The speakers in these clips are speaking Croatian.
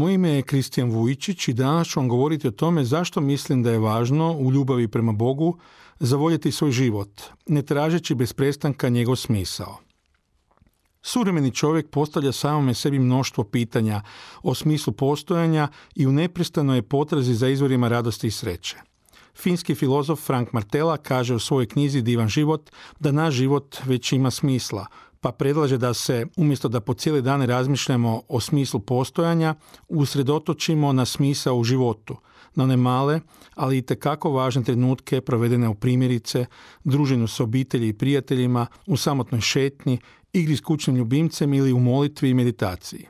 Moje ime je Kristijan Vujičić i danas ću vam govoriti o tome zašto mislim da je važno u ljubavi prema Bogu zavoljeti svoj život, ne tražeći bez prestanka njegov smisao. Suvremeni čovjek postavlja samome sebi mnoštvo pitanja o smislu postojanja i u neprestanoj je potrazi za izvorima radosti i sreće. Finski filozof Frank Martela kaže u svojoj knjizi Divan život da naš život već ima smisla, pa predlaže da se, umjesto da po cijeli dane razmišljamo o smislu postojanja, usredotočimo na smisao u životu, na one male, ali i tekako važne trenutke provedene u primjerice, družinu s obitelji i prijateljima, u samotnoj šetnji, igri s kućnim ljubimcem ili u molitvi i meditaciji.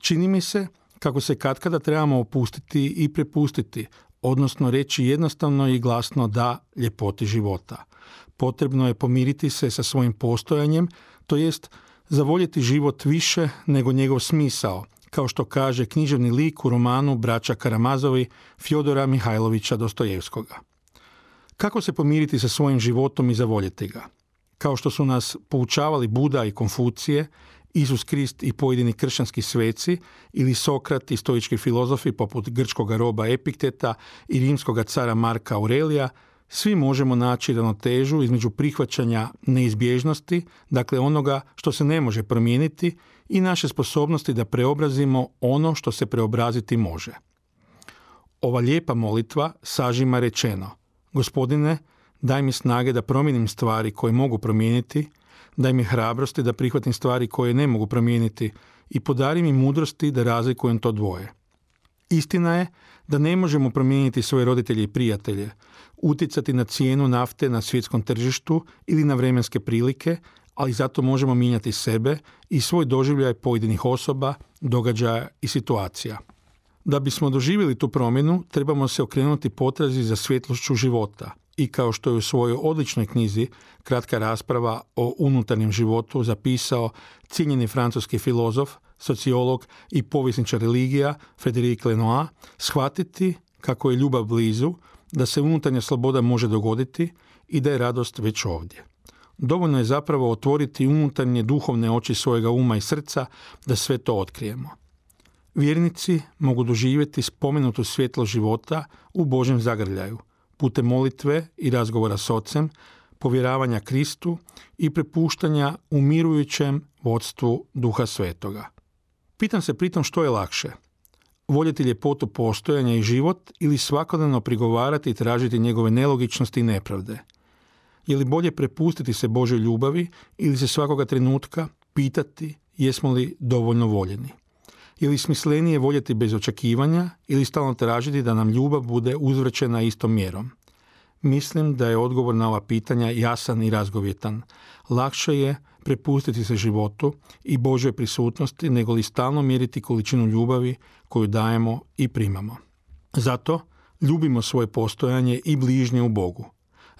Čini mi se kako se katkada trebamo opustiti i prepustiti, odnosno reći jednostavno i glasno da ljepoti života. Potrebno je pomiriti se sa svojim postojanjem, to jest zavoljeti život više nego njegov smisao, kao što kaže književni lik u romanu Braća Karamazovi Fjodora Mihajlovića Dostojevskoga. Kako se pomiriti sa svojim životom i zavoljeti ga? Kao što su nas poučavali Buda i Konfucije, Isus Krist i pojedini kršćanski sveci ili Sokrat i stoički filozofi poput grčkog roba Epikteta i rimskog cara Marka Aurelija, svi možemo naći ravnotežu između prihvaćanja neizbježnosti, dakle onoga što se ne može promijeniti i naše sposobnosti da preobrazimo ono što se preobraziti može. Ova lijepa molitva sažima rečeno Gospodine, daj mi snage da promijenim stvari koje mogu promijeniti, daj mi hrabrosti da prihvatim stvari koje ne mogu promijeniti i podari mi mudrosti da razlikujem to dvoje. Istina je da ne možemo promijeniti svoje roditelje i prijatelje, utjecati na cijenu nafte na svjetskom tržištu ili na vremenske prilike, ali zato možemo mijenjati sebe i svoj doživljaj pojedinih osoba, događaja i situacija. Da bismo doživjeli tu promjenu, trebamo se okrenuti potrazi za svjetlošću života i kao što je u svojoj odličnoj knjizi Kratka rasprava o unutarnjem životu zapisao cijenjeni francuski filozof, sociolog i povjesničar religija Frédéric Lenoir, shvatiti kako je ljubav blizu, da se unutarnja sloboda može dogoditi i da je radost već ovdje. Dovoljno je zapravo otvoriti unutarnje duhovne oči svojega uma i srca da sve to otkrijemo. Vjernici mogu doživjeti spomenutu svjetlo života u Božem zagrljaju, putem molitve i razgovora s Ocem, povjeravanja Kristu i prepuštanja umirujućem vodstvu Duha Svetoga. Pitam se pritom što je lakše – voljeti ljepotu postojanja i život ili svakodnevno prigovarati i tražiti njegove nelogičnosti i nepravde? Je li bolje prepustiti se Božoj ljubavi ili se svakoga trenutka pitati jesmo li dovoljno voljeni? Je li smislenije voljeti bez očekivanja ili stalno tražiti da nam ljubav bude uzvraćena istom mjerom? Mislim da je odgovor na ova pitanja jasan i razgovjetan. Lakše je prepustiti se životu i Božoj prisutnosti nego li stalno mjeriti količinu ljubavi koju dajemo i primamo. Zato ljubimo svoje postojanje i bližnje u Bogu.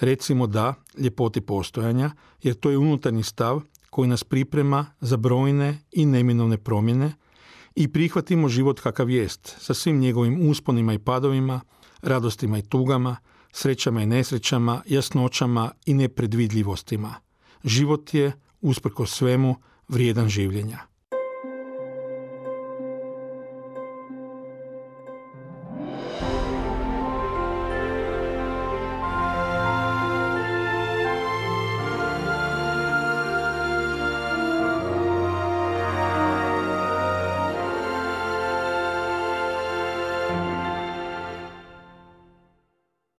Recimo da ljepoti postojanja, jer to je unutarnji stav koji nas priprema za brojne i neminovne promjene i prihvatimo život kakav jest, sa svim njegovim usponima i padovima, radostima i tugama, srećama i nesrećama, jasnoćama i nepredvidljivostima. Život je, usprko svemu, vrijedan življenja.